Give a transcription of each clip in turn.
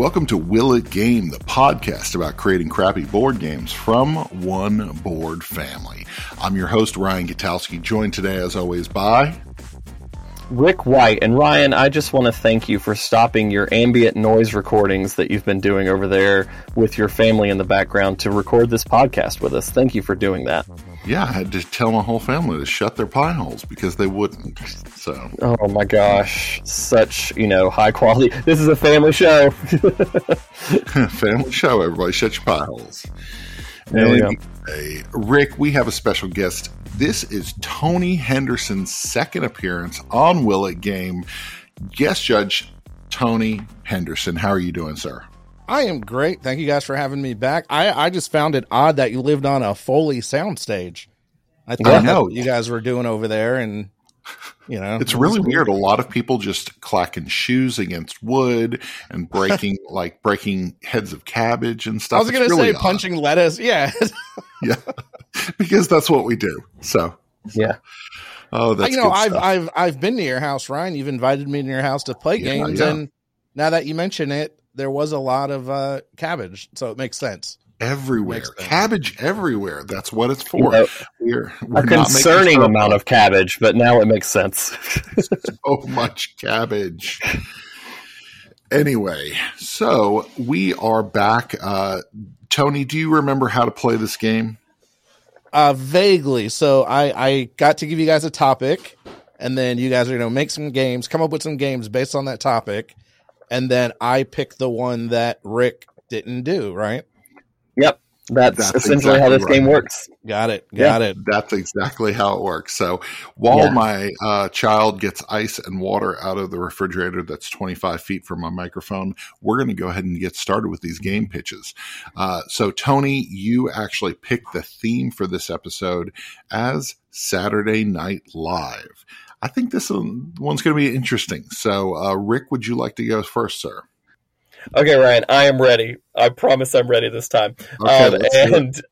Welcome to Will It Game, the podcast about creating crappy board games from one board family. I'm your host, Ryan Gutowski, joined today, as always, by Rick White. And Ryan, I just want to thank you for stopping your ambient noise recordings that you've been doing over there with your family in the background to record this podcast with us. Thank you for doing that. Yeah, I had to tell my whole family to shut their pie holes because they wouldn't. So, oh my gosh, such you know high quality. This is a family show. family show. Everybody, shut your pie holes. Anyway, Rick, we have a special guest. This is Tony Henderson's second appearance on Will It Game. Guest judge Tony Henderson. How are you doing, sir? I am great. Thank you guys for having me back. I, I just found it odd that you lived on a Foley soundstage. I thought I know. you guys were doing over there, and you know, it's really weird. A lot of people just clacking shoes against wood and breaking like breaking heads of cabbage and stuff. I was going to really say odd. punching lettuce. Yeah, yeah, because that's what we do. So yeah. Oh, that's you know I've stuff. I've I've been to your house, Ryan. You've invited me to your house to play yeah, games, yeah. and now that you mention it, there was a lot of uh, cabbage, so it makes sense. Everywhere, makes sense. cabbage everywhere. That's what it's for. You know, we're, we're a concerning amount of cabbage, but now it makes sense. so much cabbage. Anyway, so we are back. Uh, Tony, do you remember how to play this game? Uh, vaguely. So I, I got to give you guys a topic, and then you guys are going to make some games, come up with some games based on that topic and then I pick the one that Rick didn't do, right? Yep. That's, That's essentially exactly how this right. game works. Got it. Got yeah. it. That's exactly how it works. So while yeah. my uh, child gets ice and water out of the refrigerator that's 25 feet from my microphone, we're going to go ahead and get started with these game pitches. Uh, so, Tony, you actually picked the theme for this episode as Saturday Night Live. I think this one's going to be interesting. So, uh, Rick, would you like to go first, sir? Okay, Ryan, I am ready. I promise I'm ready this time. Okay, um, and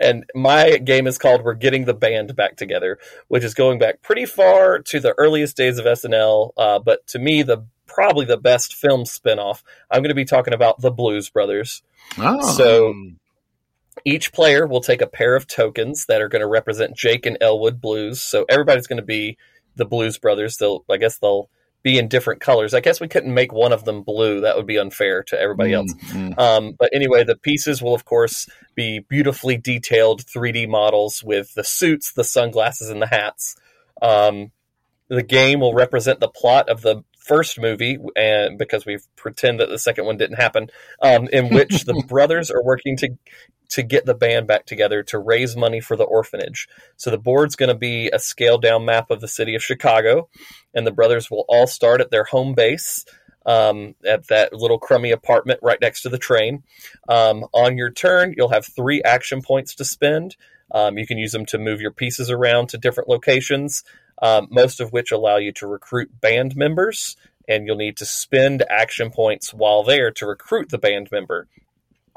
and my game is called "We're Getting the Band Back Together," which is going back pretty far to the earliest days of SNL. Uh, but to me, the probably the best film spinoff. I'm going to be talking about the Blues Brothers. Oh. So each player will take a pair of tokens that are going to represent Jake and Elwood Blues. So everybody's going to be the Blues Brothers. They'll, I guess, they'll be in different colors. I guess we couldn't make one of them blue. That would be unfair to everybody else. Mm-hmm. Um, but anyway, the pieces will, of course, be beautifully detailed 3D models with the suits, the sunglasses, and the hats. Um, the game will represent the plot of the first movie, and because we pretend that the second one didn't happen, um, in which the brothers are working to to get the band back together to raise money for the orphanage. So the board's going to be a scaled down map of the city of Chicago, and the brothers will all start at their home base. Um, at that little crummy apartment right next to the train. Um, on your turn, you'll have three action points to spend. Um, you can use them to move your pieces around to different locations, um, most of which allow you to recruit band members. And you'll need to spend action points while there to recruit the band member.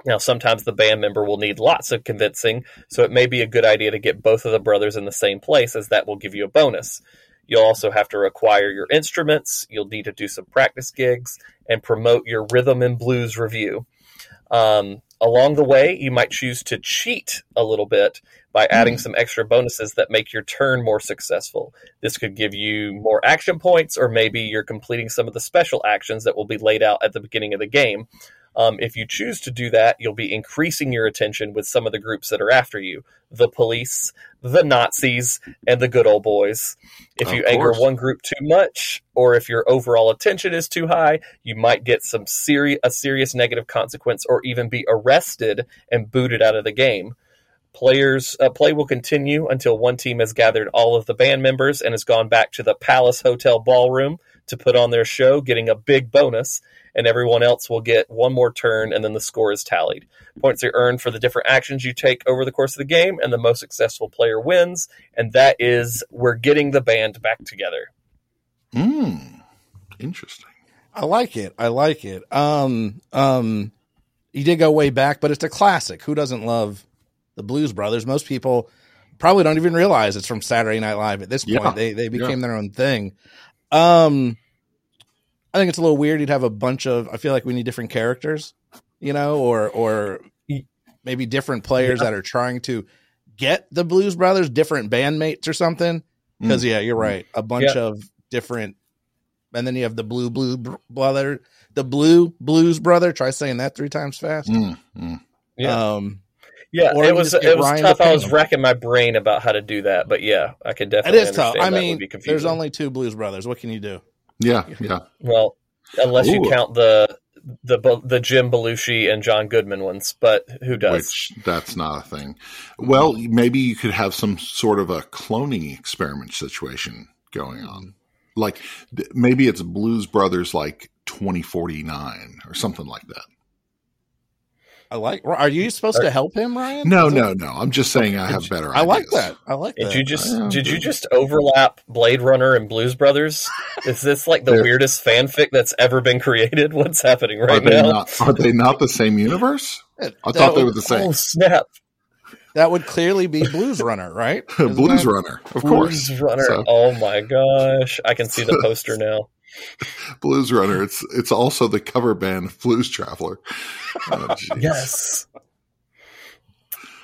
Now, sometimes the band member will need lots of convincing, so it may be a good idea to get both of the brothers in the same place, as that will give you a bonus. You'll also have to acquire your instruments, you'll need to do some practice gigs, and promote your rhythm and blues revue. Um, along the way, you might choose to cheat a little bit by adding mm. some extra bonuses that make your turn more successful. This could give you more action points, or maybe you're completing some of the special actions that will be laid out at the beginning of the game. Um, if you choose to do that, you'll be increasing your attention with some of the groups that are after you the police, the Nazis, and the good old boys. If of you course. anger one group too much, or if your overall attention is too high, you might get some seri- a serious negative consequence or even be arrested and booted out of the game. Players uh, play will continue until one team has gathered all of the band members and has gone back to the Palace Hotel ballroom to put on their show, getting a big bonus and everyone else will get one more turn, and then the score is tallied. Points are earned for the different actions you take over the course of the game, and the most successful player wins. And that is we're getting the band back together. Hmm. Interesting. I like it. I like it. Um, um, you did go way back, but it's a classic. Who doesn't love the Blues Brothers? Most people probably don't even realize it's from Saturday Night Live at this point. Yeah. They they became yeah. their own thing. Um, I think it's a little weird. You'd have a bunch of. I feel like we need different characters, you know, or or maybe different players yeah. that are trying to get the Blues Brothers, different bandmates or something. Because mm. yeah, you're right. A bunch yeah. of different, and then you have the Blue Blue Brother, the Blue Blues Brother. Try saying that three times fast. Mm. Mm. Yeah. Um, yeah, it was it was Ryan tough. I was racking my brain about how to do that, but yeah, I could definitely. It is tough. I mean, there's only two Blues Brothers. What can you do? Yeah, yeah. Well, unless Ooh. you count the the the Jim Belushi and John Goodman ones, but who does? Which that's not a thing. Well, maybe you could have some sort of a cloning experiment situation going on. Like maybe it's Blues Brothers like 2049 or something like that. I like. Are you supposed to help him, Ryan? No, no, no. I'm just saying I have better. I like that. I like did that. You just did you just overlap Blade Runner and Blues Brothers? Is this like the weirdest fanfic that's ever been created? What's happening right are now? Not, are they not the same universe? I thought they were the same. Oh snap! That would clearly be Blues Runner, right? Blues that? Runner, of course. Blues Runner. So. Oh my gosh! I can see the poster now. Blues Runner. It's it's also the cover band of Blues Traveler. Oh, yes.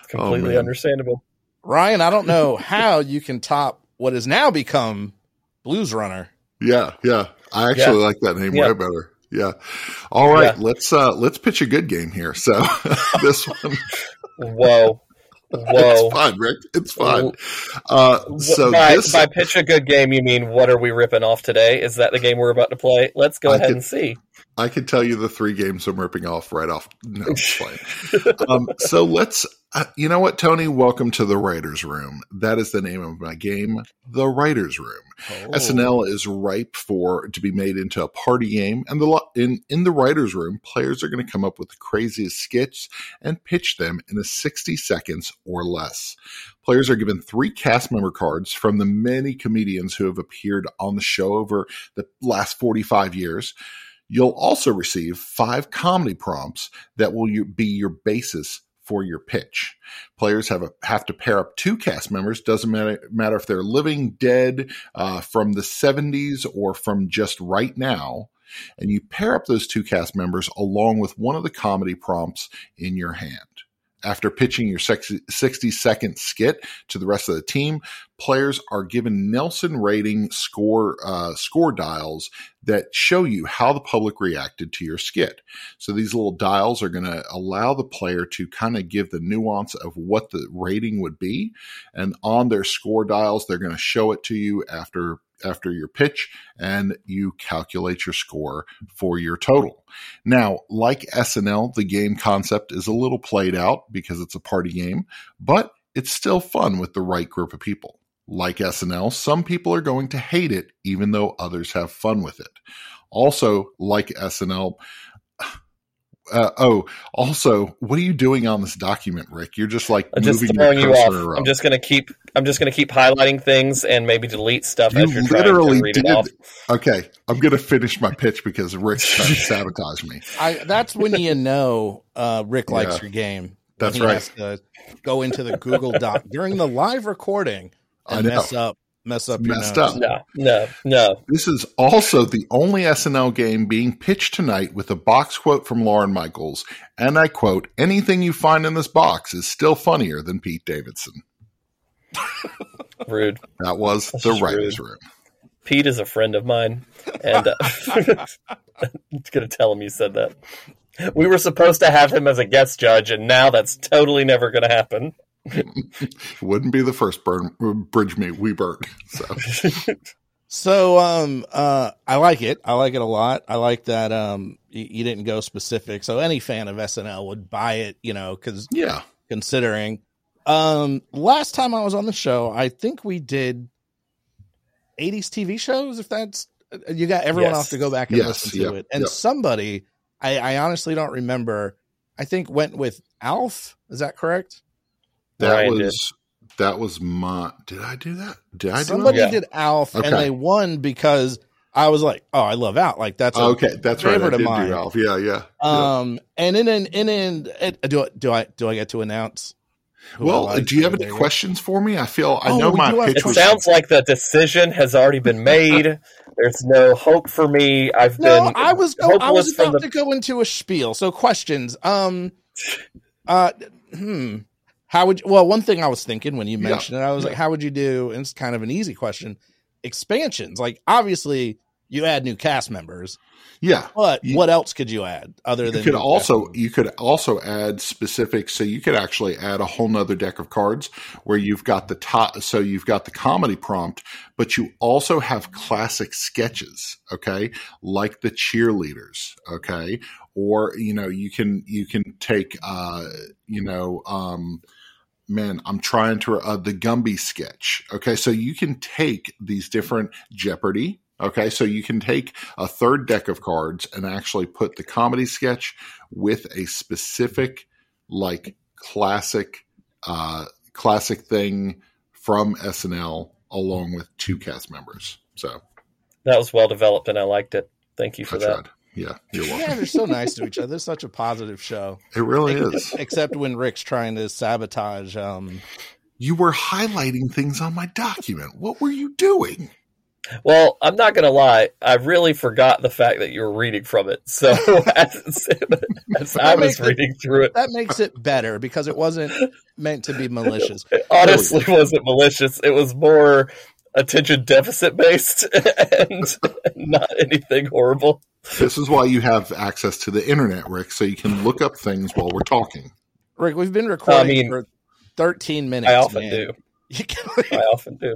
Completely oh, understandable. Ryan, I don't know how you can top what has now become Blues Runner. Yeah, yeah. I actually yeah. like that name yeah. way better. Yeah. All right, yeah. let's uh let's pitch a good game here. So this one Whoa. Whoa. It's fun, Rick. It's fun. Uh, so by, this, by pitch a good game, you mean what are we ripping off today? Is that the game we're about to play? Let's go I ahead and see. I could tell you the three games I'm ripping off right off. No, um, so let's, uh, you know what, Tony? Welcome to the Writers' Room. That is the name of my game, The Writers' Room. Oh. SNL is ripe for to be made into a party game, and the in in the Writers' Room, players are going to come up with the craziest skits and pitch them in a 60 seconds or less. Players are given three cast member cards from the many comedians who have appeared on the show over the last 45 years. You'll also receive five comedy prompts that will be your basis for your pitch. Players have a, have to pair up two cast members. Doesn't matter, matter if they're living, dead, uh, from the 70s or from just right now. And you pair up those two cast members along with one of the comedy prompts in your hand. After pitching your 60 second skit to the rest of the team, players are given Nielsen rating score uh, score dials that show you how the public reacted to your skit. So these little dials are going to allow the player to kind of give the nuance of what the rating would be, and on their score dials, they're going to show it to you after after your pitch and you calculate your score for your total. Now, like SNL, the game concept is a little played out because it's a party game, but it's still fun with the right group of people. Like SNL, some people are going to hate it even though others have fun with it. Also, like SNL, uh, oh, also, what are you doing on this document, Rick? You're just like I'm just throwing you off. Around. I'm just gonna keep. I'm just gonna keep highlighting things and maybe delete stuff you as you're literally trying to read did. it off. Okay, I'm gonna finish my pitch because Rick's trying to sabotage me. I, that's when you know uh, Rick likes yeah, your game. That's right. go into the Google Doc during the live recording and mess up mess up messed up. No, no, no. This is also the only SNL game being pitched tonight with a box quote from Lorne Michaels, and I quote: "Anything you find in this box is still funnier than Pete Davidson." Rude. That was That's the writers' rude. room. Pete is a friend of mine, and uh, I'm gonna tell him you said that. We were supposed to have him as a guest judge, and now that's totally never going to happen. Wouldn't be the first burn bridge me we burnt. So. so um uh I like it. I like it a lot. I like that um you, you didn't go specific. So any fan of SNL would buy it, you know, cuz yeah, considering um last time I was on the show, I think we did 80s TV shows if that's you got everyone yes. off to go back and yes, listen to yep, it. And yep. somebody I, I honestly don't remember. I think went with Alf. Is that correct? That Ryan was did. that was my. Did I do that? Did I? Somebody did Alf, okay. and they won because I was like, "Oh, I love Alf." Like that's okay. That's right. I did mine. do Alf. Yeah, yeah. Um, yeah. and then and then and do I do I do I get to announce? Well, like do you have any questions for me? I feel I oh, know my pitch. It was... sounds like the decision has already been made. There's no hope for me. I've no, been. I was go, I was about the... to go into a spiel. So questions. Um, uh, hmm. How would you, well? One thing I was thinking when you mentioned yeah. it, I was yeah. like, how would you do? And it's kind of an easy question. Expansions, like obviously you add new cast members. Yeah. But you, what else could you add other than you could also you could also add specific so you could actually add a whole nother deck of cards where you've got the top so you've got the comedy prompt, but you also have classic sketches, okay? Like the cheerleaders, okay? Or, you know, you can you can take uh, you know, um man, I'm trying to uh, the Gumby sketch. Okay, so you can take these different Jeopardy, Okay, so you can take a third deck of cards and actually put the comedy sketch with a specific, like classic, uh, classic thing from SNL, along with two cast members. So that was well developed, and I liked it. Thank you for I that. Tried. Yeah, you're welcome. Yeah, they're so nice to each other. It's such a positive show. It really is. Except when Rick's trying to sabotage. Um, you were highlighting things on my document. What were you doing? Well, I'm not going to lie. I really forgot the fact that you were reading from it. So as, as I was reading it, through it, that makes it better because it wasn't meant to be malicious. It honestly wasn't malicious. It was more attention deficit based and not anything horrible. This is why you have access to the internet, Rick, so you can look up things while we're talking. Rick, we've been recording I mean, for 13 minutes. I often man. do. I often do.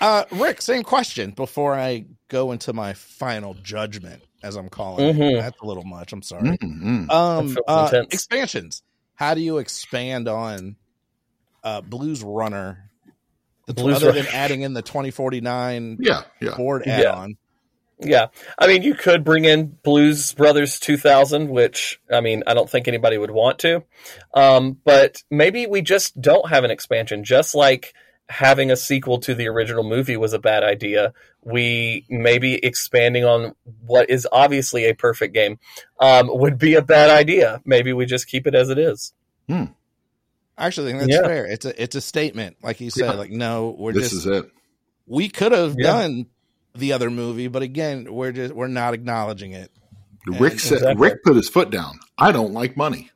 Uh, Rick, same question before I go into my final judgment, as I'm calling mm-hmm. it. That's a little much. I'm sorry. Mm-hmm. Um, uh, expansions. How do you expand on uh, Blues Runner? The, Blues other Runner. than adding in the 2049 yeah, yeah. board add-on. Yeah. yeah. I mean, you could bring in Blues Brothers 2000, which, I mean, I don't think anybody would want to. Um, but maybe we just don't have an expansion, just like having a sequel to the original movie was a bad idea. We maybe expanding on what is obviously a perfect game um, would be a bad idea. Maybe we just keep it as it is. Hmm. Actually, think that's yeah. fair. It's a it's a statement, like you said. Yeah. Like, no, we're this just, This is it. We could have yeah. done the other movie, but again, we're just we're not acknowledging it. Rick and, said exactly. Rick put his foot down. I don't like money.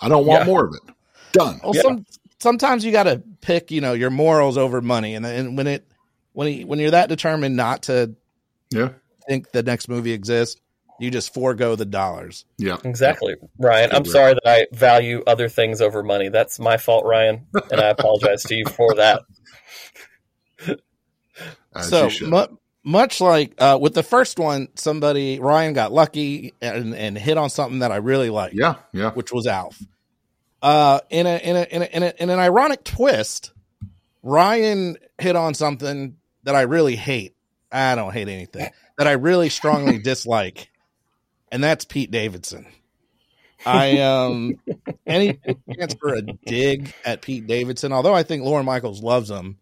I don't want more of it. Done. Well, some sometimes you got to pick, you know, your morals over money, and and when it when he, when you're that determined not to, yeah, think the next movie exists, you just forego the dollars. Yeah, exactly, Ryan. I'm sorry that I value other things over money. That's my fault, Ryan, and I apologize to you for that. so mu- much like uh, with the first one, somebody Ryan got lucky and, and hit on something that I really liked. Yeah, yeah, which was Alf. Uh, in a in a in a, in, a, in an ironic twist, Ryan hit on something that I really hate. I don't hate anything that I really strongly dislike, and that's Pete Davidson. I um any chance for a dig at Pete Davidson, although I think Lorne Michaels loves him.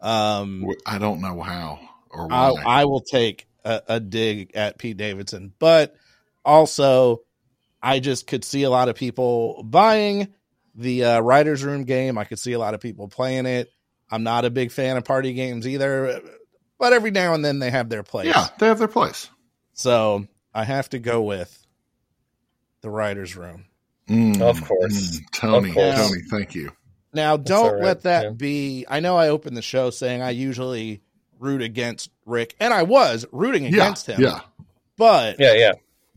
Um, I don't know how or why. I, I will take a, a dig at Pete Davidson, but also I just could see a lot of people buying the uh, writers room game. I could see a lot of people playing it. I'm not a big fan of party games either, but every now and then they have their place. Yeah, they have their place. So I have to go with the writers room. Mm, of course, mm, Tony. Of course. Tony, thank you. Now, don't right, let that yeah. be. I know I opened the show saying I usually root against Rick, and I was rooting against yeah, him. Yeah, but yeah, yeah,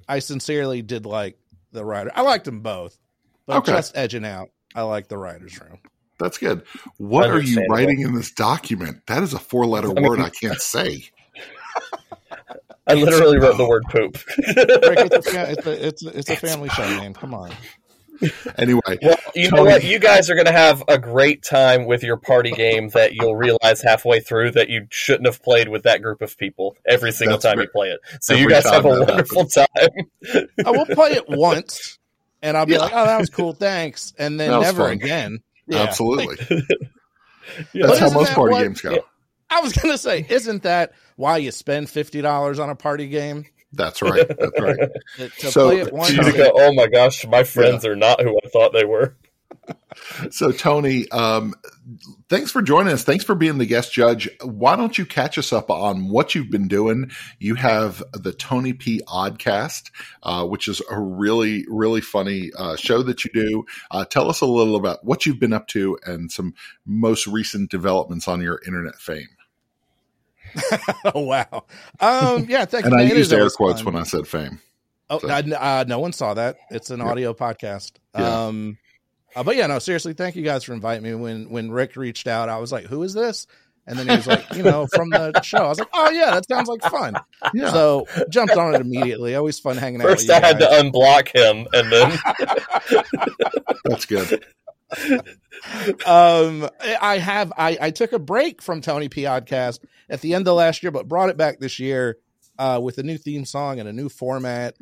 I sincerely did like the writer. I liked them both. But okay. just edging out, I like the writer's room. That's good. What are you writing in this document? That is a four letter I mean, word I can't say. I literally wrote the oh. word poop. it's, a, it's, a, it's, a, it's a family show, man. Come on. Anyway, well, you Tony. know what? You guys are going to have a great time with your party game that you'll realize halfway through that you shouldn't have played with that group of people every single That's time you play it. So you guys have a wonderful happens. time. I will play it once and I'll be yeah. like, "Oh, that was cool, thanks," and then never fun. again. Yeah. Absolutely. yeah. That's how most party what, games go. I was gonna say, isn't that why you spend fifty dollars on a party game? That's right. That's right. to, to so, play it once, go, oh my gosh, my friends yeah. are not who I thought they were. so Tony, um, thanks for joining us. Thanks for being the guest judge. Why don't you catch us up on what you've been doing? You have the Tony P Oddcast, uh, which is a really, really funny uh, show that you do. Uh, tell us a little about what you've been up to and some most recent developments on your internet fame. Oh wow! Um, yeah, thank and you. I used air quotes fun. when I said fame. Oh, so. uh, no one saw that. It's an audio podcast. Yeah. Um, uh, but yeah, no, seriously, thank you guys for inviting me. When when Rick reached out, I was like, "Who is this?" And then he was like, "You know, from the show." I was like, "Oh yeah, that sounds like fun." Yeah. So jumped on it immediately. Always fun hanging out. First, I had to unblock him, and then that's good. Um, I have I I took a break from Tony P. Oddcast at the end of last year, but brought it back this year uh, with a new theme song and a new format.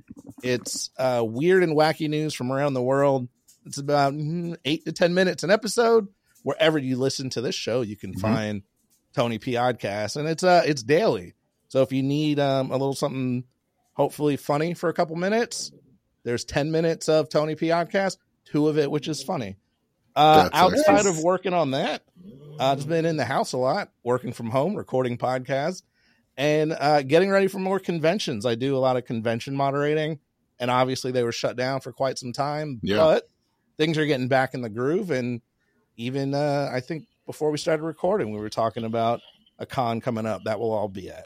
It's uh, weird and wacky news from around the world it's about mm, eight to 10 minutes an episode. Wherever you listen to this show, you can mm-hmm. find Tony P. Oddcast, and it's uh it's daily. So if you need um, a little something hopefully funny for a couple minutes, there's 10 minutes of Tony P. Oddcast, two of it which is funny. Uh, outside of working on that, I've just been in the house a lot, working from home, recording podcasts, and uh, getting ready for more conventions. I do a lot of convention moderating, and obviously they were shut down for quite some time. Yeah. But things are getting back in the groove. And even uh, I think before we started recording, we were talking about a con coming up that we'll all be at.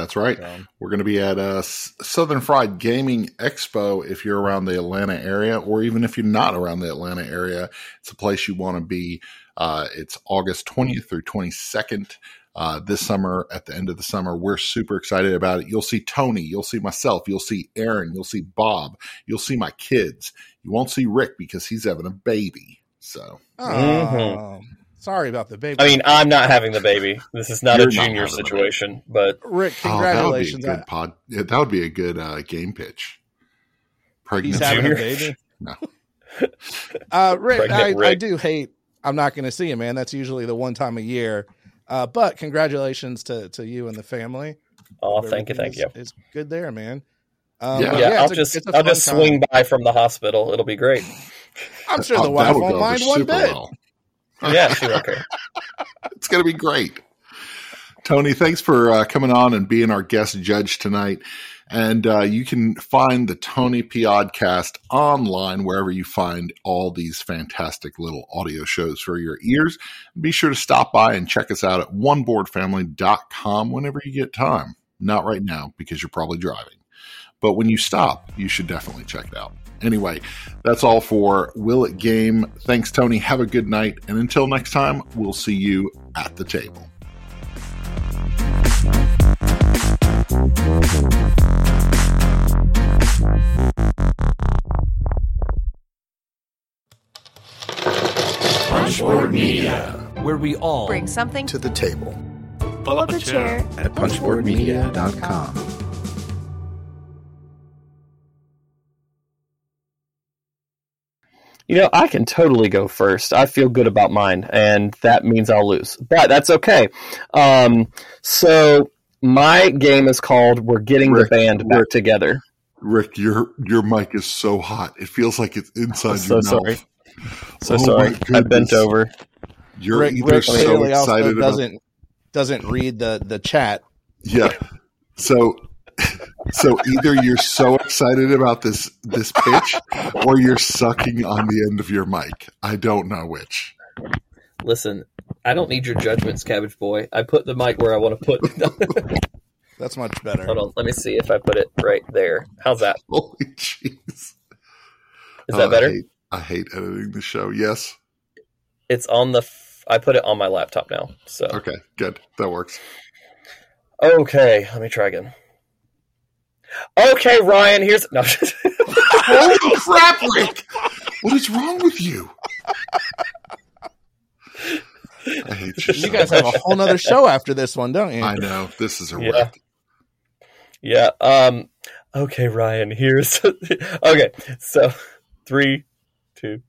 That's right. So, we're going to be at a uh, Southern Fried Gaming Expo if you're around the Atlanta area, or even if you're not around the Atlanta area, it's a place you want to be. Uh, it's August 20th through 22nd uh, this summer at the end of the summer. We're super excited about it. You'll see Tony, you'll see myself, you'll see Aaron, you'll see Bob, you'll see my kids. You won't see Rick because he's having a baby. So, oh, mm-hmm. Sorry about the baby. I mean, I'm not having the baby. This is not You're a junior not situation. But Rick, congratulations! Oh, that would be a good pod. Yeah, that would be a good uh, game pitch. Pregnant he's having junior? a baby. no. uh, Rick, I, Rick, I do hate. I'm not going to see him, man. That's usually the one time a year uh, but congratulations to to you and the family. Oh, thank you, thank is, you. It's good there, man. Um, yeah, yeah, I'll just I'll just time. swing by from the hospital. It'll be great. I'm sure the oh, wife won't mind one bit. Well. Yeah, won't it's gonna be great. Tony, thanks for uh, coming on and being our guest judge tonight. And uh, you can find the Tony P. Oddcast online wherever you find all these fantastic little audio shows for your ears. Be sure to stop by and check us out at oneboardfamily.com whenever you get time. Not right now because you're probably driving. But when you stop, you should definitely check it out. Anyway, that's all for Will It Game. Thanks, Tony. Have a good night. And until next time, we'll see you at the table. Punchboard Media, where we all bring something to the table. Pull up a chair at punchboardmedia.com. You know, I can totally go first. I feel good about mine, and that means I'll lose, but that's okay. Um, so my game is called "We're Getting Rick, the Band Back Rick, Together." Rick, your your mic is so hot; it feels like it's inside so your sorry. mouth. So oh sorry, I bent over. You're Rick, either Rick so excited doesn't about... doesn't read the the chat. Yeah. So so either you're so excited about this this pitch or you're sucking on the end of your mic. I don't know which. Listen, I don't need your judgments, Cabbage Boy. I put the mic where I want to put it. That's much better. Hold on, let me see if I put it right there. How's that? Holy jeez. Is that oh, better? I hate, I hate, editing the show. Yes. It's on the. F- I put it on my laptop now. So okay, good. That works. Okay, let me try again. Okay, Ryan. Here's no. Holy crap, Rick! What is wrong with you? I hate you. You guys have a whole nother show after this one, don't you? I know. This is a yeah. wreck. Yeah. Um. Okay, Ryan. Here's. okay. So, three, two,